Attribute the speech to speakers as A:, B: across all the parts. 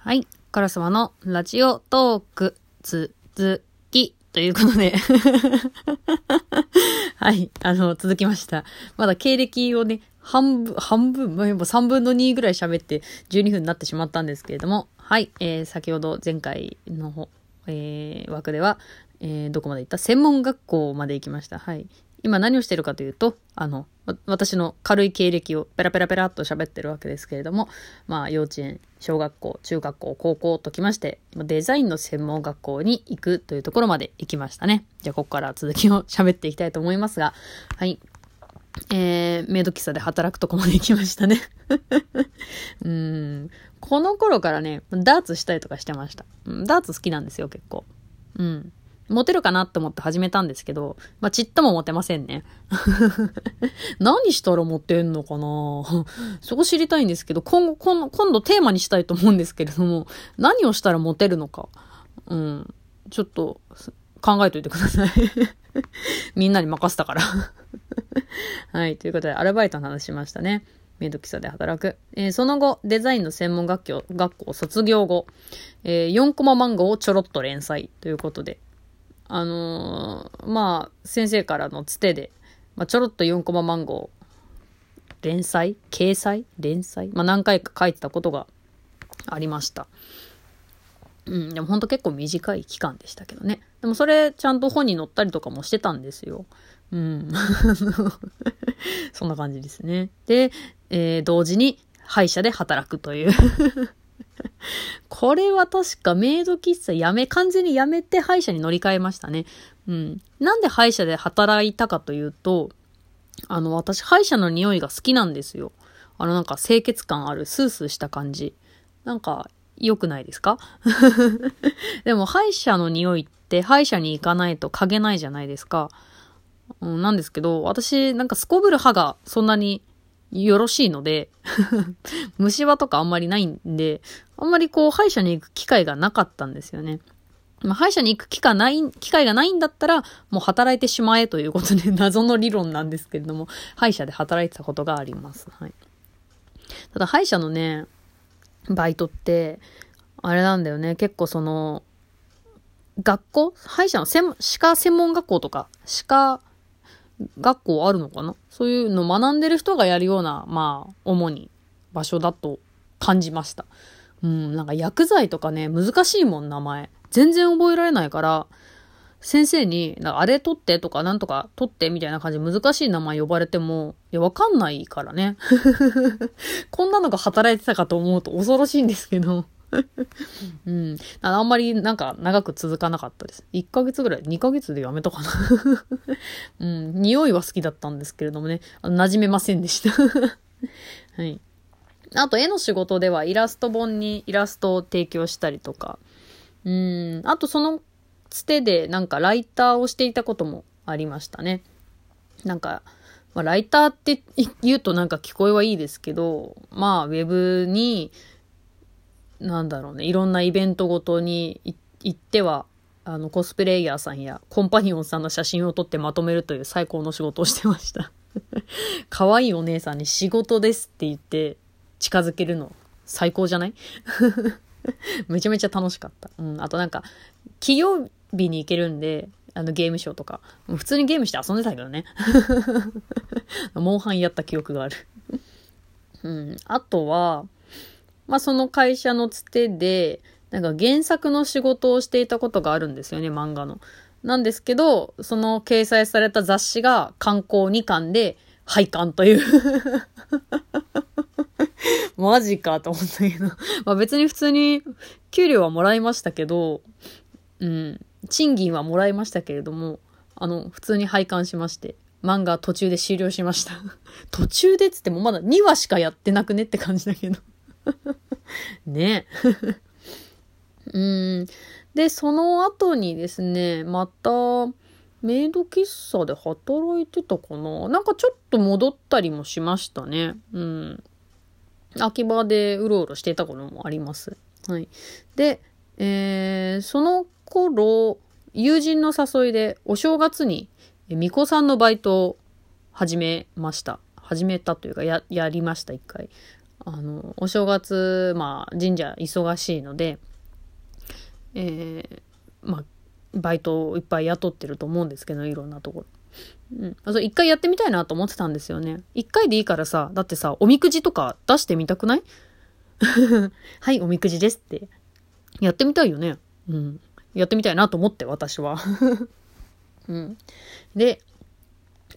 A: はい。カラスマのラジオトーク続きということで はい。あの、続きました。まだ経歴をね、半分、半分、まあ、3分の2ぐらい喋って12分になってしまったんですけれども、はい。えー、先ほど前回の、えー、枠では、えー、どこまで行った？専門学校まで行きました。はい。今何をしてるかというと、あの、私の軽い経歴をペラペラペラっと喋ってるわけですけれども、まあ幼稚園、小学校、中学校、高校ときまして、デザインの専門学校に行くというところまで行きましたね。じゃあここから続きを喋っていきたいと思いますが、はい。えー、メイド喫茶で働くとこまで行きましたね。うん。この頃からね、ダーツしたりとかしてました。ダーツ好きなんですよ、結構。うん。モテるかなって思って始めたんですけど、まあ、ちっともモテませんね。何したらモテんのかな？そこ知りたいんですけど、今後、今度、今度テーマにしたいと思うんですけれども、何をしたらモテるのか？うん。ちょっと、考えといてください。みんなに任せたから。はい。ということで、アルバイトの話しましたね。メイド喫茶で働く。えー、その後、デザインの専門学校、学校卒業後、えー、4コマ漫画をちょろっと連載ということで、あのー、まあ、先生からのつてで、まあ、ちょろっと4コマ漫画連載？掲載？連載？まあ、何回か書いてたことがありました。うん、でもほんと結構短い期間でしたけどね。でもそれちゃんと本に載ったりとかもしてたんですよ。うん。そんな感じですね。で、えー、同時に歯医者で働くという これは確かメイド喫茶やめ、完全にやめて歯医者に乗り換えましたね。うん。なんで歯医者で働いたかというと、あの、私歯医者の匂いが好きなんですよ。あのなんか清潔感ある、スースーした感じ。なんか、良くないですか？でも歯医者の匂いって歯医者に行かないと嗅げないじゃないですか。うん、なんですけど、私なんかすこぶる歯がそんなによろしいので 虫歯とかあんまりないんで、あんまりこう、歯医者に行く機会がなかったんですよね。まあ、歯医者に行く機会ない、機会がないんだったら、もう働いてしまえということで、謎の理論なんですけれども、歯医者で働いてたことがあります。はい。ただ、歯医者のね、バイトって、あれなんだよね、結構その、学校？歯医者の専、歯科専門学校とか、歯科学校あるのかな？そういうの学んでる人がやるような、まあ、主に場所だと感じました。うん、なんか薬剤とかね、難しいもん、名前。全然覚えられないから、先生に、なんかあれ取ってとかなんとか取ってみたいな感じで難しい名前呼ばれても、いや、わかんないからね。こんなのが働いてたかと思うと恐ろしいんですけど。うん。あんまりなんか長く続かなかったです。1ヶ月ぐらい、2ヶ月でやめたかな。うん。匂いは好きだったんですけれどもね、馴染めませんでした。はい。あと絵の仕事ではイラスト本にイラストを提供したりとか、うん。あとそのつてでなんかライターをしていたこともありましたね。なんか、まあ、ライターって言うとなんか聞こえはいいですけど、まあウェブになんだろうね、いろんなイベントごとに行っては、あの、コスプレイヤーさんやコンパニオンさんの写真を撮ってまとめるという最高の仕事をしてました。可愛いお姉さんに仕事ですって言って近づけるの最高じゃない？めちゃめちゃ楽しかった。うん。あとなんか、企業日に行けるんで、あのゲームショーとか。普通にゲームして遊んでたけどね。モンハンやった記憶がある。うん。あとは、まあその会社のつてで、なんか原作の仕事をしていたことがあるんですよね、漫画の。なんですけど、その掲載された雑誌が刊行2巻で廃刊という。マジかと思ったけど。まあ別に普通に給料はもらいましたけど、うん、賃金はもらいましたけれども、あの、普通に廃刊しまして、漫画途中で終了しました。途中でっつってもまだ2話しかやってなくねって感じだけど。ねうん。で、その後にですね、また、メイド喫茶で働いてたかな？なんかちょっと戻ったりもしましたね。うん。秋葉でうろうろしてたこともあります。はい。で、えー、その頃、友人の誘いでお正月に巫女さんのバイトを始めました。始めたというか、や、やりました、一回。あの、お正月、まあ、神社忙しいので、えー、まあ、バイトをいっぱい雇ってると思うんですけど、いろんなところ。うん。あ、そう、一回やってみたいなと思ってたんですよね。一回でいいからさ、だってさ、おみくじとか出してみたくない？はい、おみくじですって。やってみたいよね。うん。やってみたいなと思って、私は。うん。で、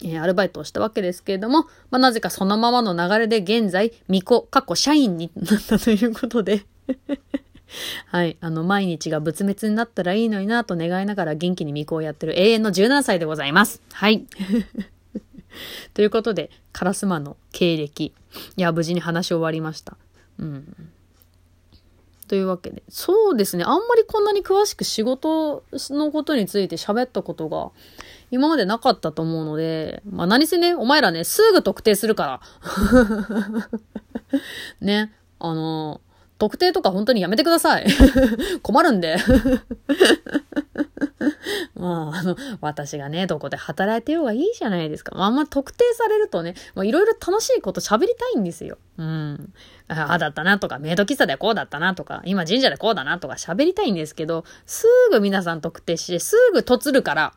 A: え、アルバイトをしたわけですけれども、まあ、なぜかそのままの流れで現在、巫女、過去社員になったということで はい。あの、毎日が仏滅になったらいいのになと願いながら元気に巫女をやってる永遠の17歳でございます。はい。ということで、カラスマの経歴。いや、無事に話し終わりました。うん。というわけで。そうですね。あんまりこんなに詳しく仕事のことについて喋ったことが今までなかったと思うので、まあ何せね、お前らね、すぐ特定するから。ね。あの、特定とか本当にやめてください。困るんで。まあ、あの、私がね、どこで働いてようがいいじゃないですか。まあ、あんま特定されるとね、まあ、いろいろ楽しいこと喋りたいんですよ。うん。ああだったなとか、メイド喫茶でこうだったなとか、今神社でこうだなとか喋りたいんですけど、すぐ皆さん特定して、すぐとつるから。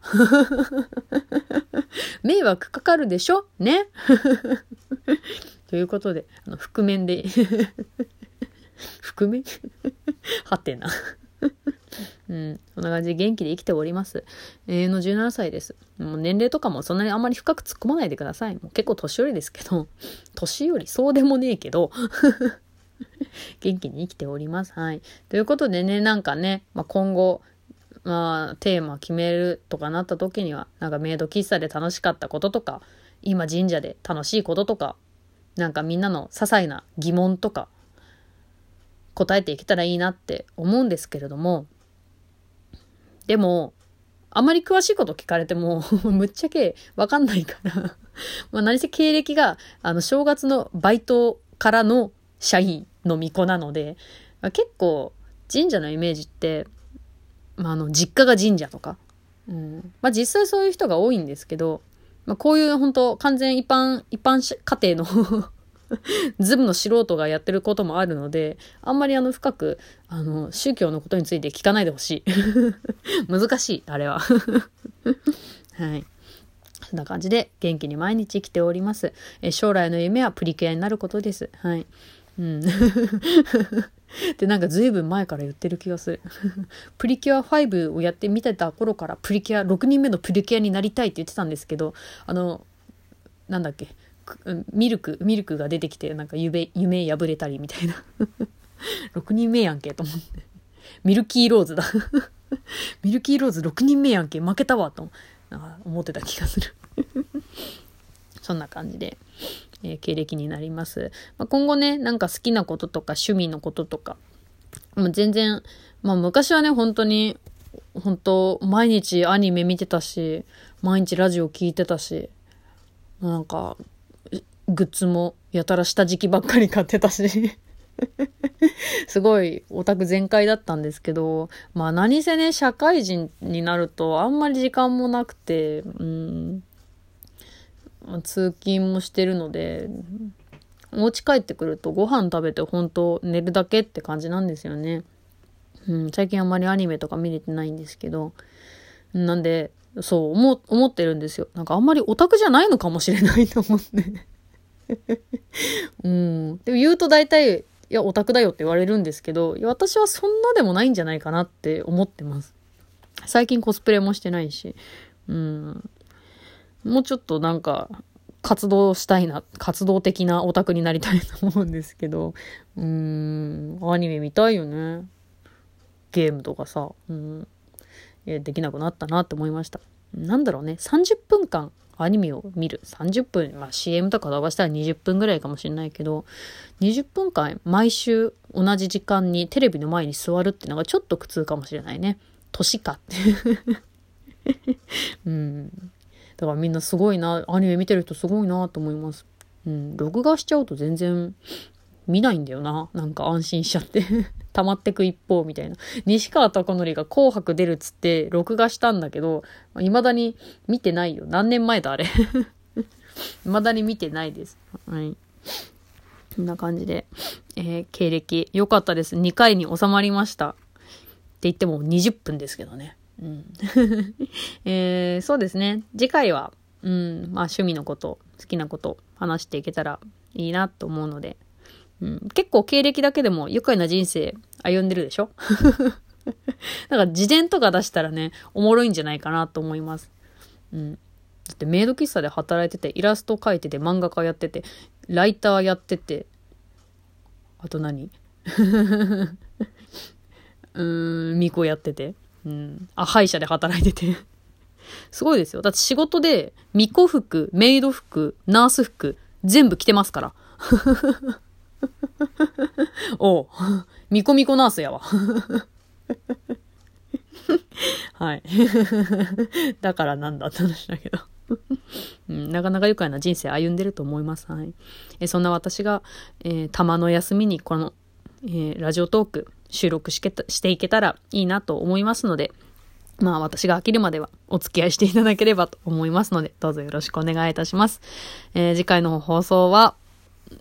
A: 迷惑かかるでしょ？ね？ということで、あの、覆面で覆面 はてな うん。そんな感じで元気で生きております。永遠の17歳です。もう年齢とかもそんなにあんまり深く突っ込まないでください。もう結構年寄りですけど、年寄りそうでもねえけど、元気に生きております。はい。ということでね、なんかね、まあ、今後、まあ、テーマ決めるとかなった時には、なんかメイド喫茶で楽しかったこととか、今神社で楽しいこととか、なんかみんなの些細な疑問とか、答えていけたらいいなって思うんですけれども、でも、あまり詳しいこと聞かれても むっちゃけわかんないから まあ何せ経歴が、あの、正月のバイトからの社員の巫女なので、まあ、結構神社のイメージって、まあ、あの、実家が神社とか、うん、まあ実際そういう人が多いんですけど、まあこういう本当完全一般、一般家庭の ズムの素人がやってることもあるので、あんまりあの深く、あの、宗教のことについて聞かないでほしい。難しい、あれは。はい。そんな感じで元気に毎日生きております。え将来の夢はプリキュアになることです。はい。うん。で、なんか随分前から言ってる気がする。プリキュア5をやってみてた頃からプリキュア、6人目のプリキュアになりたいって言ってたんですけど、あの、なんだっけ、ミルク、ミルクが出てきて、なんか夢、夢破れたりみたいな。6人目やんけ、と思って。ミルキーローズだ。ミルキーローズ6人目やんけ、負けたわ、と思ってた気がする。そんな感じで、えー、経歴になります。まあ、今後ね、なんか好きなこととか趣味のこととか、もう全然、まあ昔はね、本当に、本当毎日アニメ見てたし、毎日ラジオ聞いてたし、なんか、グッズもやたら下敷きばっかり買ってたし すごいオタク全開だったんですけど、まあ何せね、社会人になるとあんまり時間もなくて、うん、通勤もしてるので、お家帰ってくるとご飯食べて本当寝るだけって感じなんですよね。うん、最近あんまりアニメとか見れてないんですけど、なんで、そう思、思ってるんですよ。なんかあんまりオタクじゃないのかもしれないと思ってうん。でも言うと大体、いや、オタクだよって言われるんですけど、私はそんなでもないんじゃないかなって思ってます。最近コスプレもしてないし、うん。もうちょっとなんか、活動したいな、活動的なオタクになりたいと思うんですけど、うーん、アニメ見たいよね。ゲームとかさ、うん。いや、できなくなったなって思いました。なんだろうね、30分間アニメを見る。30分、まあ CM とか飛ばしたら20分ぐらいかもしれないけど、20分間毎週同じ時間にテレビの前に座るっていうのがちょっと苦痛かもしれないね。年かって うん。だからみんなすごいな、アニメ見てる人すごいなと思います。うん。録画しちゃうと全然見ないんだよな。なんか安心しちゃって 溜まってく一方みたいな。西川貴教が紅白出るっつって録画したんだけど、未だに見てないよ。何年前だあれ。未だに見てないです。はい。こんな感じで、えー、経歴良かったです。2回に収まりました。って言っても20分ですけどね。うん。えー、そうですね。次回は、うん、まあ趣味のこと、好きなこと話していけたらいいなと思うので、うん、結構経歴だけでも愉快な人生歩んでるでしょ？だから事前とか出したらね、おもろいんじゃないかなと思います。うん。だってメイド喫茶で働いてて、イラスト描いてて、漫画家やってて、ライターやってて、あと何？うーん、巫女やってて。うん。あ、歯医者で働いててすごいですよ。だって仕事で、巫女服、メイド服、ナース服、全部着てますから。おう。ミコミコナースやわ。はい。だからなんだって話だけどうん。なかなか愉快な人生歩んでると思います。はい。えそんな私が、えー、たまの休みにこの、えー、ラジオトーク収録しけたしていけたらいいなと思いますので、まあ私が飽きるまではお付き合いしていただければと思いますので、どうぞよろしくお願いいたします。えー、次回の放送は、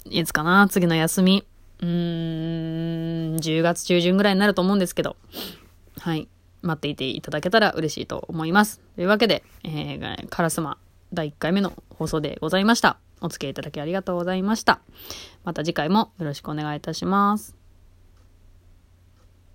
A: いつかな次の休み。うーん、10月中旬ぐらいになると思うんですけど、はい。待っていていただけたら嬉しいと思います。というわけで、えー、カラスマ第1回目の放送でございました。お付き合いいただきありがとうございました。また次回もよろしくお願いいたします。